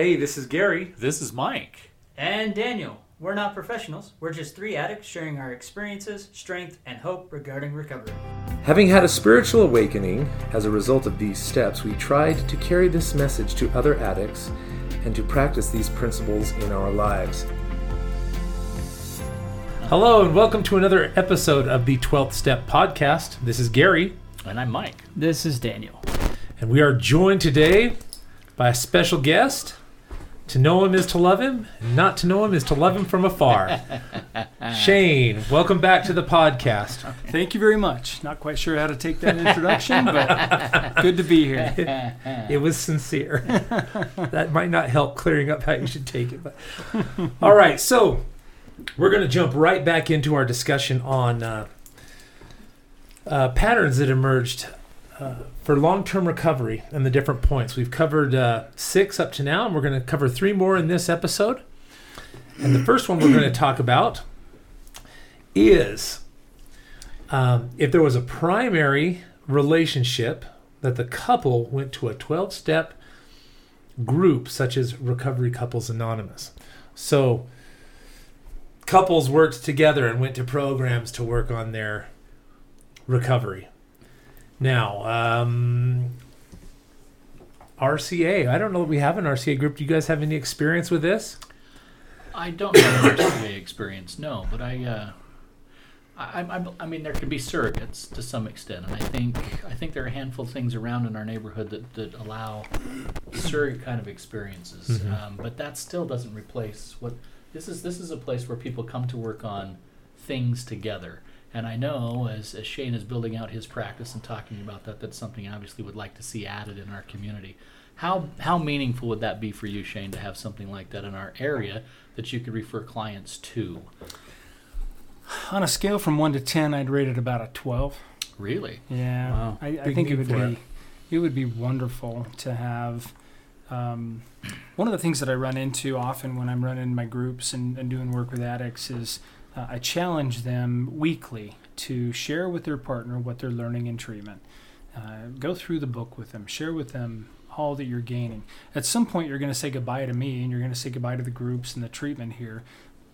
Hey, this is Gary. This is Mike. And Daniel. We're not professionals. We're just three addicts sharing our experiences, strength, and hope regarding recovery. Having had a spiritual awakening as a result of these steps, we tried to carry this message to other addicts and to practice these principles in our lives. Hello, and welcome to another episode of the 12th Step Podcast. This is Gary. And I'm Mike. This is Daniel. And we are joined today by a special guest. To know him is to love him, not to know him is to love him from afar. Shane, welcome back to the podcast. Thank you very much. Not quite sure how to take that introduction, but good to be here. It was sincere. that might not help clearing up how you should take it. But all right, so we're going to jump right back into our discussion on uh, uh, patterns that emerged for long-term recovery and the different points. We've covered uh, six up to now, and we're going to cover three more in this episode. And the first one we're going to talk about is um, if there was a primary relationship that the couple went to a 12-step group such as Recovery Couples Anonymous. So couples worked together and went to programs to work on their recovery. Now, um, RCA. I don't know that we have an RCA group. Do you guys have any experience with this? I don't have an RCA experience, no, but I, uh, I, I, I mean, there could be surrogates to some extent, and I think I think there are a handful of things around in our neighborhood that, that allow surrogate kind of experiences. Mhm. Um, but that still doesn't replace what this is. This is a place where people come to work on things together. And I know as, as Shane is building out his practice and talking about that, that's something I obviously would like to see added in our community. How how meaningful would that be for you, Shane, to have something like that in our area that you could refer clients to? On a scale from one to ten, I'd rate it about a twelve. Really? Yeah, Wow. I, I think it would be it. it would be wonderful to have. Um, one of the things that I run into often when I'm running my groups and, and doing work with addicts is uh, I challenge them weekly to share with their partner what they're learning in treatment. Uh, go through the book with them, share with them all that you're gaining. At some point, you're going to say goodbye to me and you're going to say goodbye to the groups and the treatment here,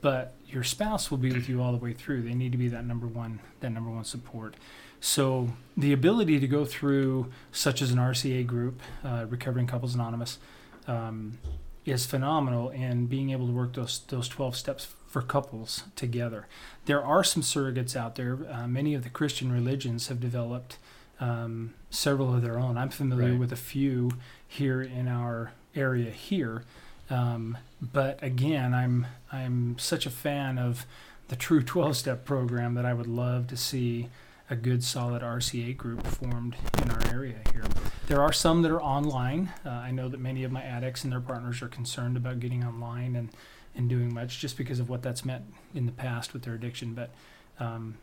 but your spouse will be with you all the way through. They need to be that number one, that number one support. So the ability to go through such as an RCA group, uh, Recovering Couples Anonymous, um, is phenomenal And being able to work those those 12 steps for couples together. There are some surrogates out there. Uh, many of the Christian religions have developed um, several of their own. I'm familiar Right. with a few here in our area here. Um, but again, I'm I'm such a fan of the true 12 step program that I would love to see a good solid RCA group formed in our area here. There are some that are online. Uh, I know that many of my addicts and their partners are concerned about getting online and, and doing much just because of what that's meant in the past with their addiction. But um,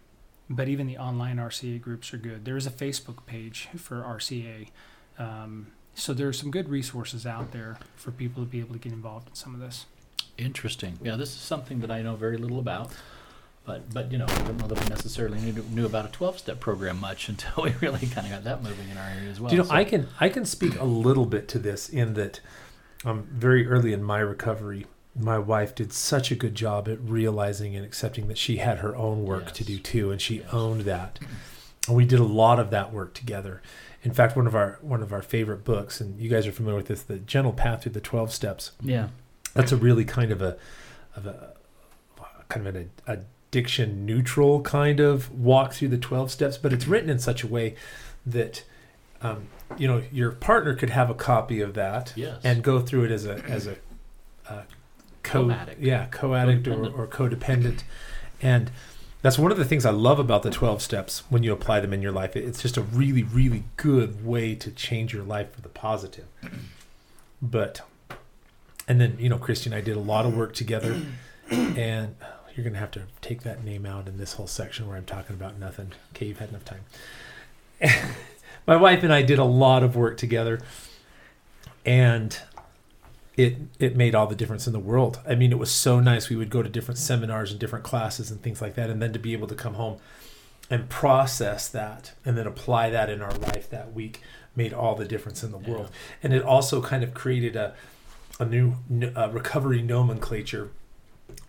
but even the online RCA groups are good. There is a Facebook page for RCA. Um, so there are some good resources out there for people to be able to get involved in some of this. Interesting. Yeah, this is something that I know very little about. But, but you know, I don't know that we necessarily knew, knew about a 12 step program much until we really kind of got that moving in our area as well. Do you know, So- I can I can speak a little bit to this in that um, very early in my recovery, my wife did such a good job at realizing and accepting that she had her own work to do too, and she Yes. owned that. And we did a lot of that work together. In fact, one of our one of our favorite books, and you guys are familiar with this, the Gentle Path Through the Twelve Steps. Yeah. That's a really kind of a of a kind of an addiction neutral kind of walk through the 12 steps but it's written in such a way that um, you know your partner could have a copy of that Yes. and go through it as a as a uh, co Co-addict. yeah co-addict or, Codependent. or codependent and that's one of the things I love about the 12 steps when you apply them in your life. It's just a really, really good way to change your life for the positive. But, and then, you know, Christy and I did a lot of work together. And you're going to have to take that name out in this whole section where I'm talking about nothing. Okay, you've had enough time. My wife and I did a lot of work together. And it it made all the difference in the world. I mean, it was so nice. We would go to different seminars and different classes and things like that, and then to be able to come home and process that and then apply that in our life that week made all the difference in the world. And it also kind of created a a new uh, recovery nomenclature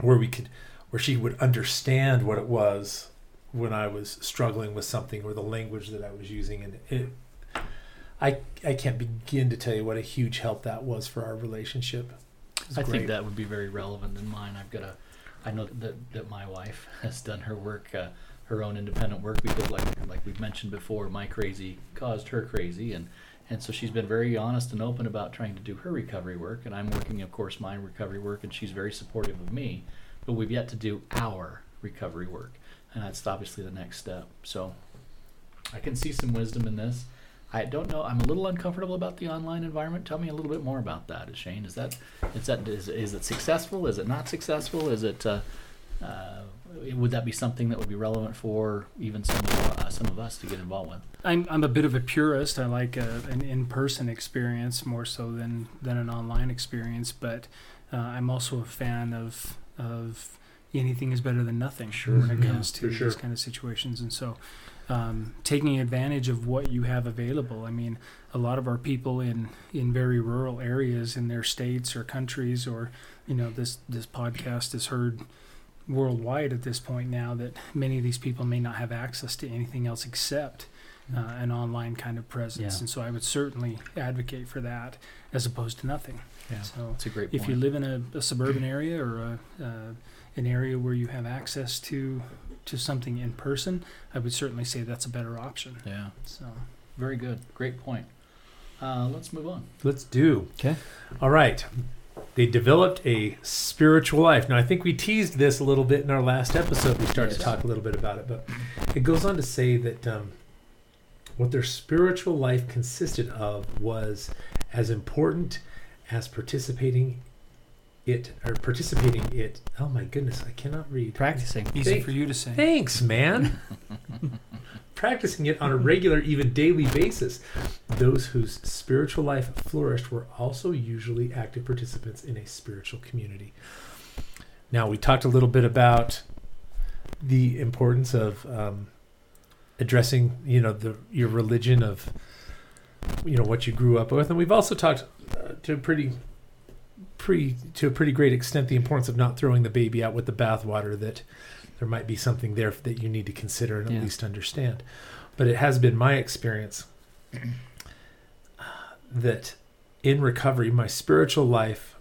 where we could where she would understand what it was when I was struggling with something or the language that I was using and it I I can't begin to tell you what a huge help that was for our relationship. I great. think that would be very relevant in mine. I've got a, I know that, that my wife has done her work, uh, her own independent work because, like like we've mentioned before, my crazy caused her crazy, and and so she's been very honest and open about trying to do her recovery work, and I'm working, of course, my recovery work, and she's very supportive of me, but we've yet to do our recovery work, and that's obviously the next step. So, I can see some wisdom in this. I don't know. I'm a little uncomfortable about the online environment. Tell me a little bit more about that, Shane. Is that is that is, is it successful? Is it not successful? Is it uh, uh, would that be something that would be relevant for even some of uh, some of us to get involved with? I'm, I'm a bit of a purist. I like a, an in-person experience more so than, than an online experience, but uh, I'm also a fan of of anything is better than nothing Sure, when it yeah, comes to for sure. these kind of situations. And so, um, taking advantage of what you have available. I mean, a lot of our people in in very rural areas in their states or countries, or you know, this this podcast is heard worldwide at this point now that many of these people may not have access to anything else except uh, an online kind of presence. Yeah. And so I would certainly advocate for that as opposed to nothing. Yeah, So that's a great if you live in a, a suburban area or a, uh, an area where you have access to to something in person, I would certainly say that's a better option. yeah, So very good. Great point. Uh, let's move on. Let's do. Okay. All right. They developed a spiritual life. Now, I think we teased this a little bit in our last episode. We started to talk a little bit about it, but it goes on to say that um, what their spiritual life consisted of was as important as participating it or participating it. Oh my goodness, I cannot read. Practicing. easy Thank- for you to say. Thanks, man. Practicing it on a regular, even daily basis. Those whose spiritual life flourished were also usually active participants in a spiritual community. Now, we talked a little bit about the importance of um, addressing, you know, the your religion of, you know, what you grew up with, and we've also talked uh, to a pretty, pretty to a pretty great extent the importance of not throwing the baby out with the bathwater. That there might be something there that you need to consider and Yeah. at least understand. But it has been my experience that in recovery, my spiritual life,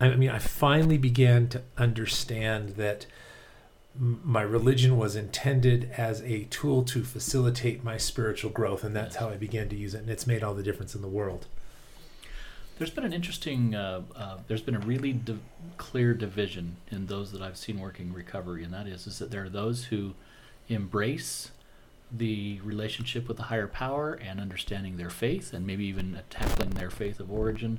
I mean, I finally began to understand that my religion was intended as a tool to facilitate my spiritual growth, and that's how I began to use it, and it's made all the difference in the world. There's been an interesting, uh, uh, there's been a really clear division in those that I've seen working recovery, and that is, is that there are those who embrace the relationship with the higher power and understanding their faith, and maybe even tackling their faith of origin,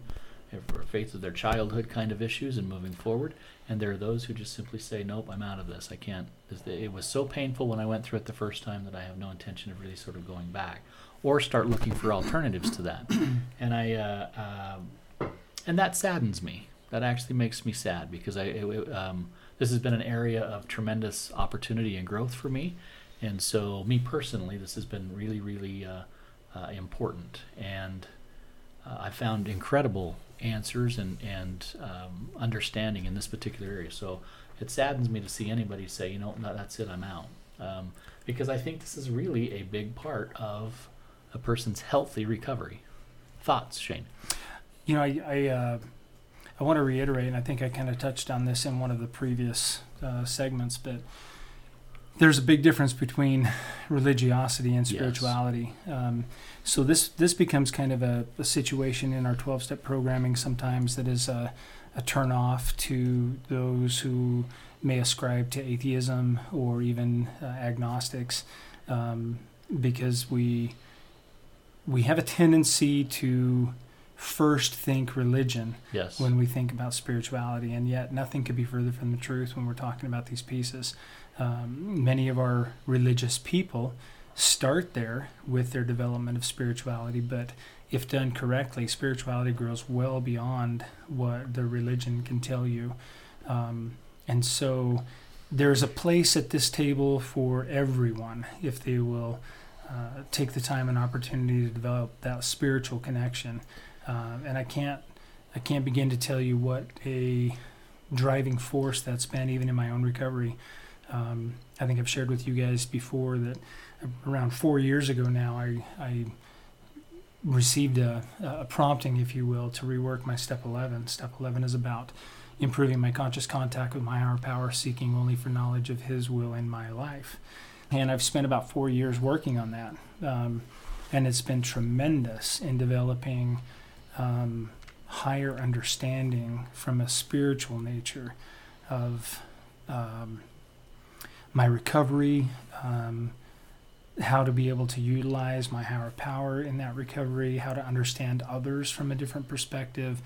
or faith of their childhood kind of issues, and moving forward. And there are those who just simply say, "Nope, I'm out of this. I can't. It was so painful when I went through it the first time that I have no intention of really sort of going back." Or start looking for alternatives to that and I uh, um, and that saddens me. That actually makes me sad because I it, it, um, this has been an area of tremendous opportunity and growth for me, and so me personally, this has been really really uh, uh, important, and uh, I found incredible answers and and um, understanding in this particular area. So it saddens me to see anybody say, you know, no, that's it, I'm out, um, because I think this is really a big part of a person's healthy recovery. Thoughts, Shane? You know, I I, uh, I want to reiterate, and I think I kind of touched on this in one of the previous uh, segments, but there's a big difference between religiosity and Yes. spirituality. Um, so this this becomes kind of a, a situation in our 12-step programming sometimes that is a, a turn off to those who may ascribe to atheism or even uh, agnostics, um, because we we have a tendency to first think religion Yes. when we think about spirituality, and yet nothing could be further from the truth when we're talking about these pieces. Um, many of our religious people start there with their development of spirituality, but if done correctly, spirituality grows well beyond what the religion can tell you. Um, and so there's a place at this table for everyone if they will uh, take the time and opportunity to develop that spiritual connection. Um, and I can't I can't begin to tell you what a driving force that's been, even in my own recovery. Um, I think I've shared with you guys before that around four years ago now, I, I received a, a prompting, if you will, to rework my step 11. Step 11 is about improving my conscious contact with my higher power, seeking only for knowledge of His will in my life. And I've spent about four years working on that. Um, and it's been tremendous in developing um, higher understanding from a spiritual nature of um, my recovery, um, how to be able to utilize my higher power in that recovery, how to understand others from a different perspective.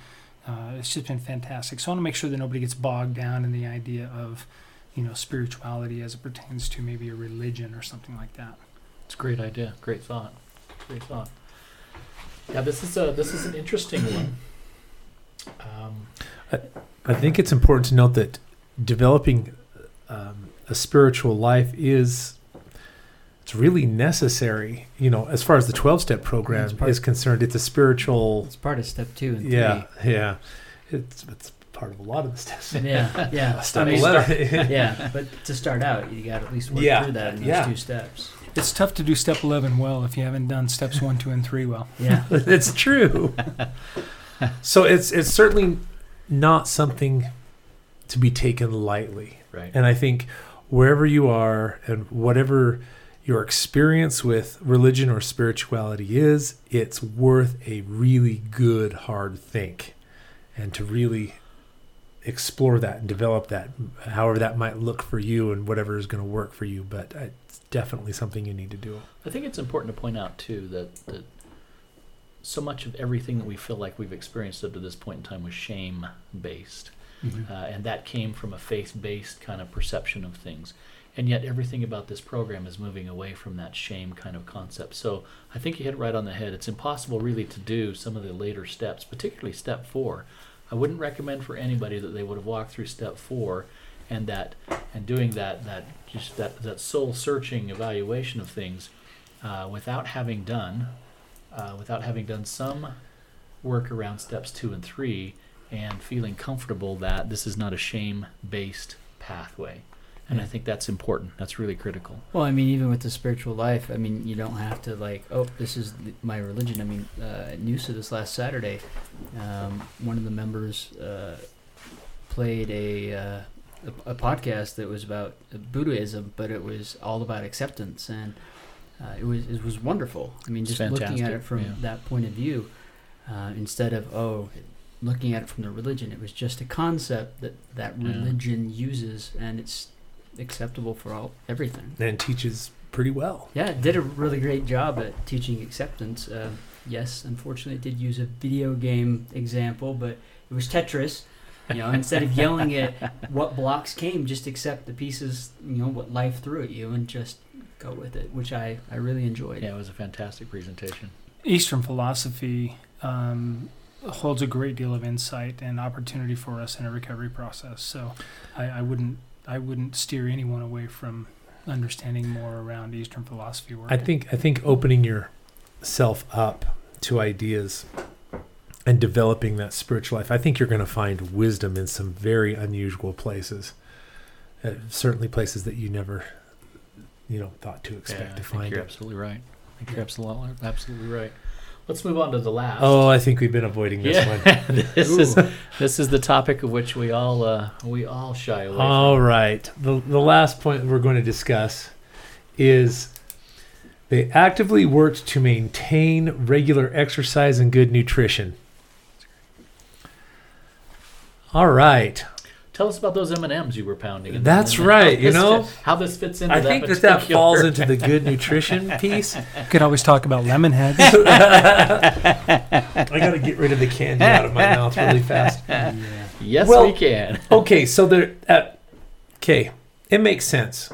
Uh, it's just been fantastic. So I want to make sure that nobody gets bogged down in the idea of, you know, spirituality as it pertains to maybe a religion or something like that. It's a great idea. Great thought. Great thought. Yeah, this is a this is an interesting one. Um, I think it's important to note that developing um, a spiritual life is it's really necessary. You know, as far as the twelve step program part- is concerned, it's a spiritual. It's part of step two and Yeah, yeah. It's it's part of a lot of the steps. Yeah, yeah. Step I mean, 11. yeah, but to start out, you got to at least work Yeah, through that in those yeah. two steps. It's tough to do step 11 well if you haven't done steps 1, 2, and 3 well. Yeah. it's true. so it's it's certainly not something to be taken lightly. right. And I think wherever you are and whatever your experience with religion or spirituality is, it's worth a really good hard think and to really explore that and develop that however that might look for you and whatever is going to work for you but uh, it's definitely something you need to do I think it's important to point out too that that so much of everything that we feel like we've experienced up to this point in time was shame based. Mhm. uh, and that came from a faith-based kind of perception of things. And yet everything about this program is moving away from that shame kind of concept. So i think you hit it right on the head. It's impossible really to do some of the later steps particularly step four. I wouldn't recommend for anybody that they would have walked through step four and that and doing that that just that that soul searching evaluation of things uh, without having done uh, without having done some work around steps two and three and feeling comfortable that this is not a shame based pathway. And I think that's important. That's really critical. Well, I mean, even with the spiritual life, I mean, you don't have to like, oh, this is my religion. I mean, uh, at Noosa this last Saturday, um, one of the members uh, played a, uh, a a podcast that was about Buddhism, but it was all about acceptance, and uh, it was it was wonderful. I mean, just looking at it from yeah. that point of view, uh, instead of oh, looking at it from the religion, it was just a concept that that Yeah. religion uses, and it's acceptable for all everything. and teaches pretty well Yeah, it did a really great job at teaching acceptance. Uh, yes, unfortunately, it did use a video game example, but it was Tetris. You know, instead of yelling at what blocks came, just accept the pieces. You know what life threw at you, and just go with it, which I I really enjoyed. Yeah, it was a fantastic presentation. Eastern philosophy um, holds a great deal of insight and opportunity for us in a recovery process. So I, I wouldn't I wouldn't steer anyone away from understanding more around Eastern philosophy work. I think I think opening yourself up to ideas and developing that spiritual life. I think you're going to find wisdom in some very unusual places. Uh, certainly places that you never, you know, thought to expect yeah, to I think find you're it. absolutely right. I think you're absolutely absolutely right. Let's move on to the last. Oh, I think we've been avoiding this one. yeah, this is this is the topic of which we all uh, we all shy away. All from. right. The the last point we're going to discuss is they actively worked to maintain regular exercise and good nutrition. All right. Tell us about those M and M's you were pounding. and- That's and right, you know? fit- how this fits into I that think that that falls into the good nutrition piece. you could always talk about lemon heads. I got to get rid of the candy out of my mouth really fast. yeah. Yes, Well- we can. Okay, so there. Uh, okay, it makes sense.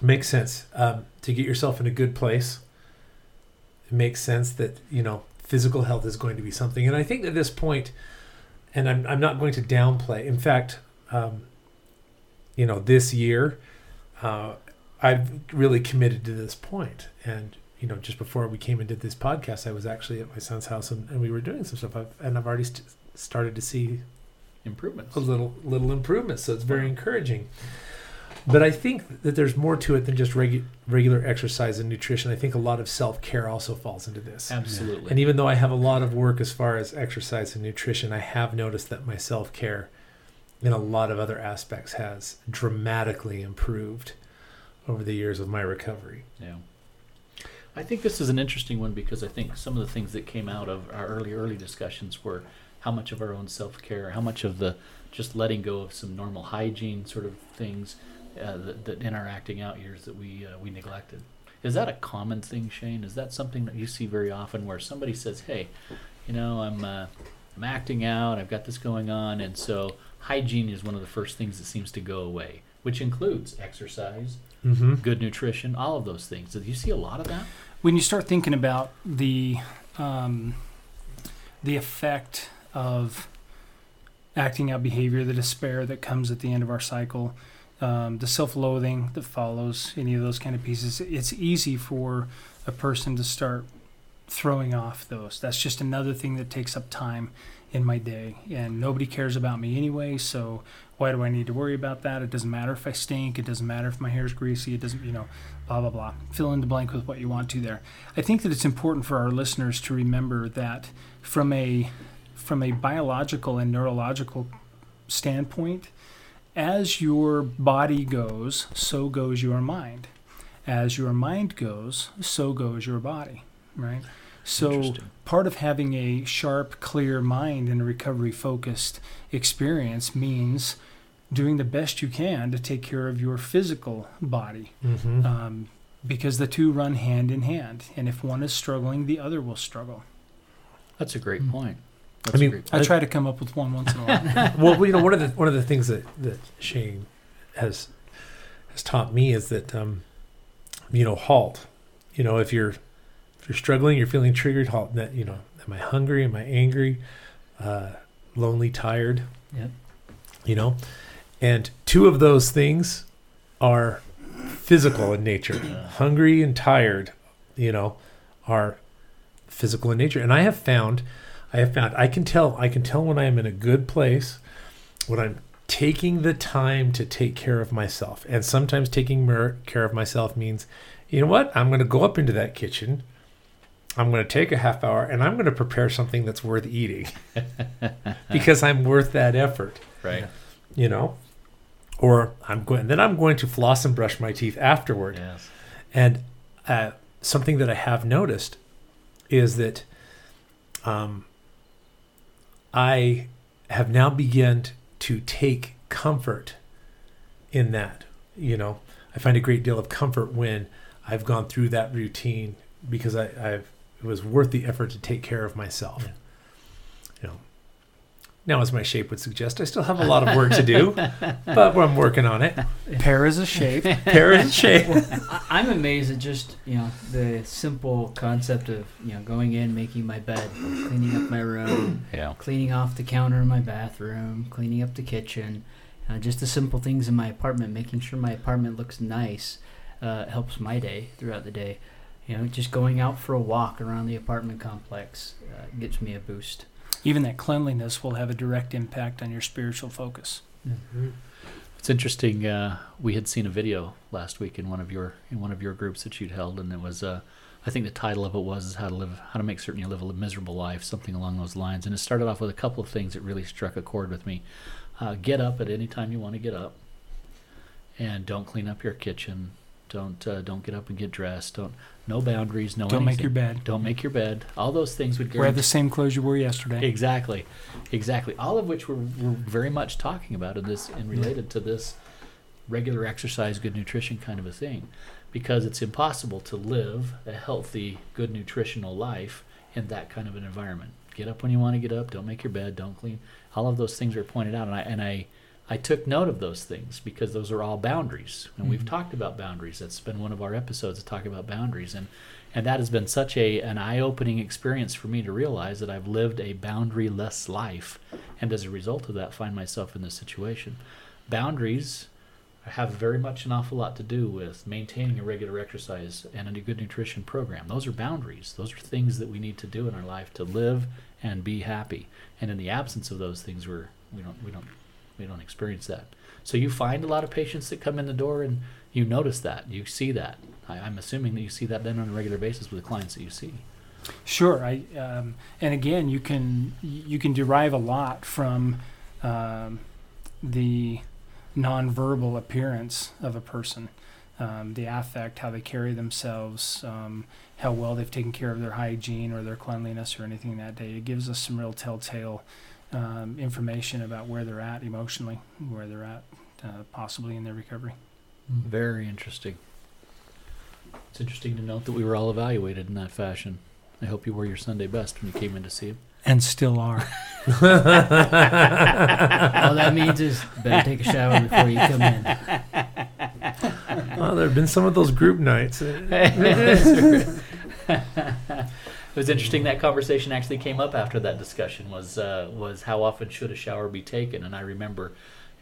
makes sense um, to get yourself in a good place. It makes sense that you know physical health is going to be something, and I think at this point, and I'm I'm not going to downplay. In fact, um, you know, this year, uh, I've really committed to this point. and you know, just before we came and did this podcast, I was actually at my son's house and, and we were doing some stuff, I've, and I've already st- started to see Improvements. a little little improvement. So it's very encouraging. But I think that there's more to it than just regu- regular exercise and nutrition. I think a lot of self care also falls into this. Absolutely. And even though I have a lot of work as far as exercise and nutrition, I have noticed that my self care in a lot of other aspects has dramatically improved over the years of my recovery. Yeah. I think this is an interesting one because I think some of the things that came out of our early, early discussions were how much of our own self care, how much of the just letting go of some normal hygiene sort of things uh, that, that in our acting out years that we uh, we neglected. Is that a common thing, Shane? Is that something that you see very often where somebody says, "Hey, you know, I'm uh, I'm acting out. I've got this going on," and so hygiene is one of the first things that seems to go away, which includes exercise, Mm-hmm. good nutrition, all of those things. Do you see a lot of that? when you start thinking about the um, the effect of acting out behavior, the despair that comes at the end of our cycle, um, the self-loathing that follows any of those kind of pieces, it's easy for a person to start throwing off those. That's just another thing that takes up time in my day, and nobody cares about me anyway. So why do I need to worry about that? It doesn't matter if I stink. It doesn't matter if my hair is greasy. It doesn't, you know, blah blah blah. Fill in the blank with what you want to there. I think that it's important for our listeners to remember that from a from a biological and neurological standpoint, as your body goes, so goes your mind. As your mind goes, so goes your body, right? So part of having a sharp, clear mind and a recovery focused experience means doing the best you can to take care of your physical body Mm-hmm. um, because the two run hand in hand. And if one is struggling, the other will struggle. That's a great Mm. point. I That's mean, great I try to come up with one once in a while. well, you know, one of the one of the things that that Shane has has taught me is that um, you know, halt. You know, if you're if you're struggling, you're feeling triggered, halt. That you know, am I hungry? Am I angry? Uh, lonely, tired? Yep. You know, and two of those things are physical in nature. Hungry and tired, you know, are physical in nature. And I have found, I have found, I can tell, I can tell when I am in a good place, when I'm taking the time to take care of myself. And sometimes taking mer- care of myself means, you know what? I'm going to go up into that kitchen. I'm going to take a half hour and I'm going to prepare something that's worth eating because I'm worth that effort right. you know or i'm going then i'm going to floss and brush my teeth afterward Yes. and uh, something that i have noticed is that um, i have now begun to take comfort in that you know? I find a great deal of comfort when i've gone through that routine because I, i've it was worth the effort to take care of myself. Yeah. you know now as my shape would suggest i still have a lot of work to do but i'm working on it Pear is a shape. parent shape I, I'm amazed at just you know the simple concept of you know going in, making my bed, cleaning up my room, Yeah. cleaning off the counter in my bathroom, cleaning up the kitchen, uh, just the simple things in my apartment, making sure my apartment looks nice, uh, helps my day throughout the day. You know, just going out for a walk around the apartment complex uh, gets me a boost. Even that cleanliness will have a direct impact on your spiritual focus. It's interesting. Uh, we had seen a video last week in one of your in one of your groups that you'd held, and it was. Uh, I think the title of it was how to live, how to make certain you live a miserable life, something along those lines. And it started off with a couple of things that really struck a chord with me. Uh, get up at any time you want to get up, and don't clean up your kitchen. Don't uh, don't get up and get dressed. Don't no boundaries. No Don't make your bed. Don't make your bed. All those things would Wear guarantee the same clothes you wore yesterday. Exactly, exactly. All of which we're, we're very much talking about in this and related to this regular exercise, good nutrition kind of a thing, because it's impossible to live a healthy, good nutritional life in that kind of an environment. Get up when you want to get up. Don't make your bed. Don't clean. All of those things are pointed out, and I and I. I took note of those things because those are all boundaries, and we've Mhm. talked about boundaries. That's been one of our episodes to talk about boundaries, and and that has been such a an eye-opening experience for me to realize that I've lived a boundary-less life, and as a result of that, find myself in this situation. Boundaries have very much an awful lot to do with maintaining a regular exercise and a good nutrition program. Those are boundaries. Those are things that we need to do in our life to live and be happy. And in the absence of those things, we're we don't we don't we don't experience that. So you find a lot of patients that come in the door and you notice that you see that. I, I'm assuming that you see that then on a regular basis with the clients that you see. Sure, I um, and again, you can you can derive a lot from um, the nonverbal appearance of a person, um, the affect, how they carry themselves, um, how well they've taken care of their hygiene or their cleanliness or anything that day. It gives us some real telltale um, information about where they're at emotionally, where they're at uh, possibly in their recovery. Very interesting. It's interesting to note that we were all evaluated in that fashion. I hope you wore your Sunday best when you came in to see him. And still are. All that means is better take a shower before you come in. well, there have been some of those group nights. It was interesting that conversation actually came up after that discussion was uh, was how often should a shower be taken? And I remember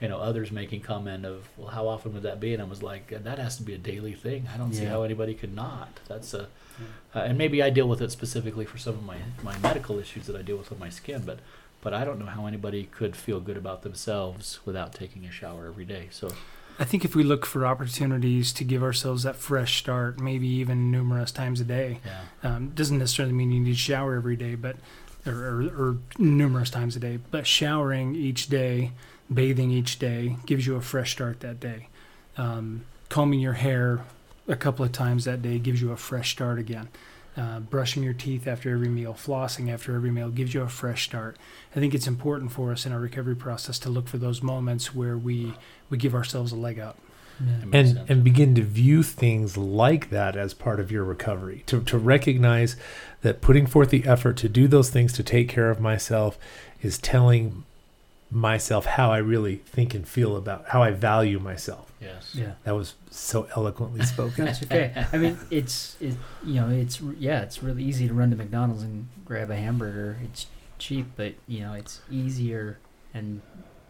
you know others making comment of well how often would that be? And I was like that has to be a daily thing. I don't see how anybody could not. That's a uh, and maybe I deal with it specifically for some of my my medical issues that I deal with with my skin but but I don't know how anybody could feel good about themselves without taking a shower every day. So I think if we look for opportunities to give ourselves that fresh start, maybe even numerous times a day, yeah um, doesn't necessarily mean you need to shower every day, but or, or, or numerous times a day. But showering each day, bathing each day, gives you a fresh start that day. Um, combing your hair a couple of times that day gives you a fresh start again. Uh, brushing your teeth after every meal, flossing after every meal gives you a fresh start. I think it's important for us in our recovery process to look for those moments where we we give ourselves a leg up. That makes and and begin to view things like that as part of your recovery to, to recognize that putting forth the effort to do those things to take care of myself is telling myself how I really think and feel about how I value myself. yes Yeah. That was so eloquently spoken. That's okay. I mean, it's it. You know, it's yeah, it's really easy to run to McDonald's and grab a hamburger. It's cheap, but you know, it's easier and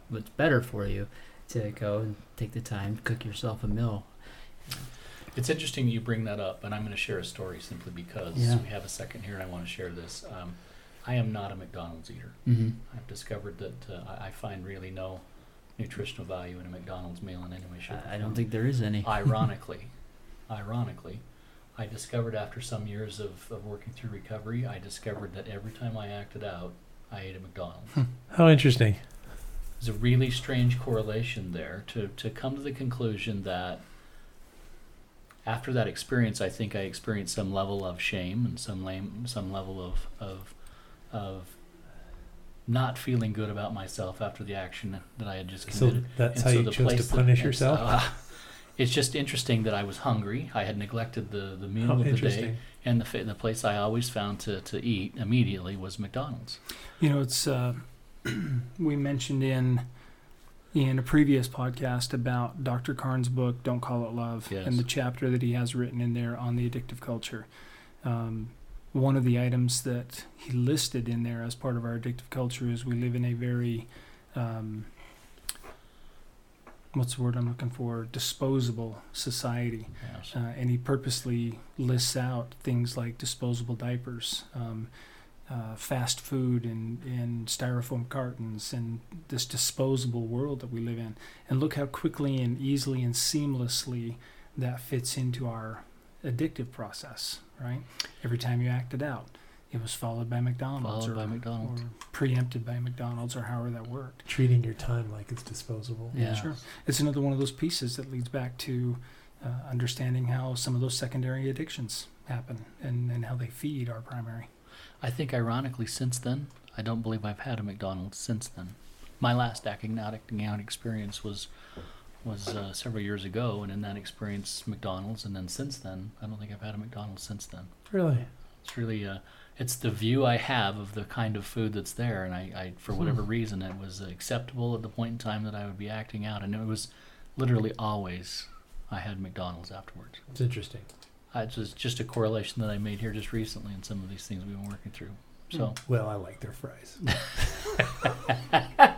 what's better for you to go and take the time to cook yourself a meal. It's interesting you bring that up, and I'm going to share a story simply because Yeah. we have a second here and I want to share this. Um, I am not a McDonald's eater. Mm-hmm. I've discovered that uh, I, I find really no nutritional value in a McDonald's meal in any way, shape, or I, I don't think there is any. Ironically, ironically, I discovered after some years of, of working through recovery, I discovered that every time I acted out, I ate a McDonald's. How interesting. There's a really strange correlation there to, to come to the conclusion that after that experience, I think I experienced some level of shame and some lame, some level of, of, of not feeling good about myself after the action that I had just So committed. that's And how so you the chose to place that- punish yourself? uh, it's just interesting that I was hungry. I had neglected the, the meal How of the day, and the fa- the place I always found to, to eat immediately was McDonald's. You know, it's uh, we mentioned in in a previous podcast about Dr. Carnes' book "Don't Call It Love" Yes. and the chapter that he has written in there on the addictive culture. Um, one of the items that he listed in there as part of our addictive culture is we live in a very um, what's the word I'm looking for? Disposable society. Yes. Uh, and he purposely lists out things like disposable diapers, um, uh, fast food, and, and styrofoam cartons, and this disposable world that we live in. And look how quickly and easily and seamlessly that fits into our addictive process, right? Every time you acted out, it was followed by McDonald's Followed or, by McDonald's. or preempted by McDonald's or however that worked. Treating your time like it's disposable. Yeah. Sure. It's another one of those pieces that leads back to uh, understanding how some of those secondary addictions happen and, and how they feed our primary. I think, ironically, since then, I don't believe I've had a McDonald's since then. My last acting out, acting out experience was was uh, several years ago, and in that experience, McDonald's, and then since then, I don't think I've had a McDonald's since then. Really? It's really, uh, it's the view I have of the kind of food that's there, and I, I for whatever reason, it was acceptable at the point in time that I would be acting out, and it was literally always I had McDonald's afterwards. It's interesting. Uh, It's just, just a correlation that I made here just recently in some of these things we've been working through. So. Well, I like their fries.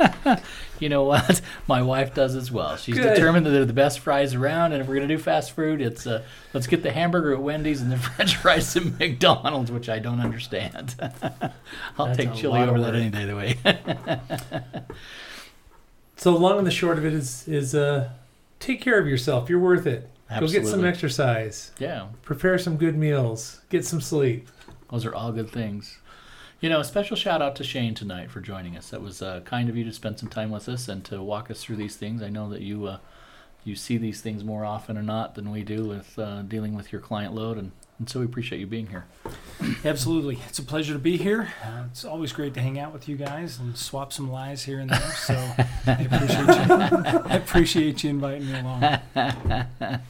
You know what? My wife does as well. She's Good. determined that they're the best fries around, and if we're gonna do fast food, it's uh, let's get the hamburger at Wendy's and the French fries at McDonald's, which I don't understand. I'll That's take chili over that any day of the way. So long and the short of it is is uh, take care of yourself. You're worth it. Go get some exercise. yeah, Prepare some good meals. Get some sleep. those are all good things. You know, a special shout out to Shane tonight for joining us. That was uh, kind of you to spend some time with us and to walk us through these things. I know that you uh, you see these things more often or not than we do with uh, dealing with your client load, and, and so we appreciate you being here. Absolutely. It's a pleasure to be here. Uh, it's always great to hang out with you guys and swap some lies here and there. So I appreciate you. I appreciate you inviting me along.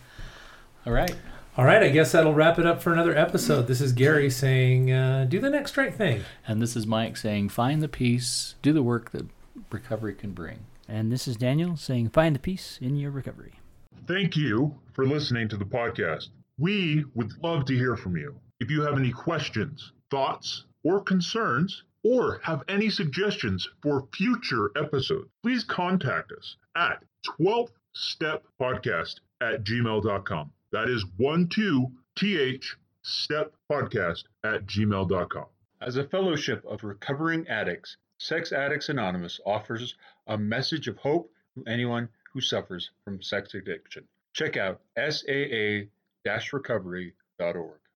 All right. All right, I guess that'll wrap it up for another episode. This is Gary saying, uh, do the next right thing. And this is Mike saying, find the peace, do the work that recovery can bring. And this is Daniel saying, find the peace in your recovery. Thank you for listening to the podcast. We would love to hear from you. If you have any questions, thoughts, or concerns, or have any suggestions for future episodes, please contact us at 12th Step Podcast at gmail.com. That is 12th Step Podcast at gmail.com. As a fellowship of recovering addicts, Sex Addicts Anonymous offers a message of hope to anyone who suffers from sex addiction. Check out saa-recovery.org.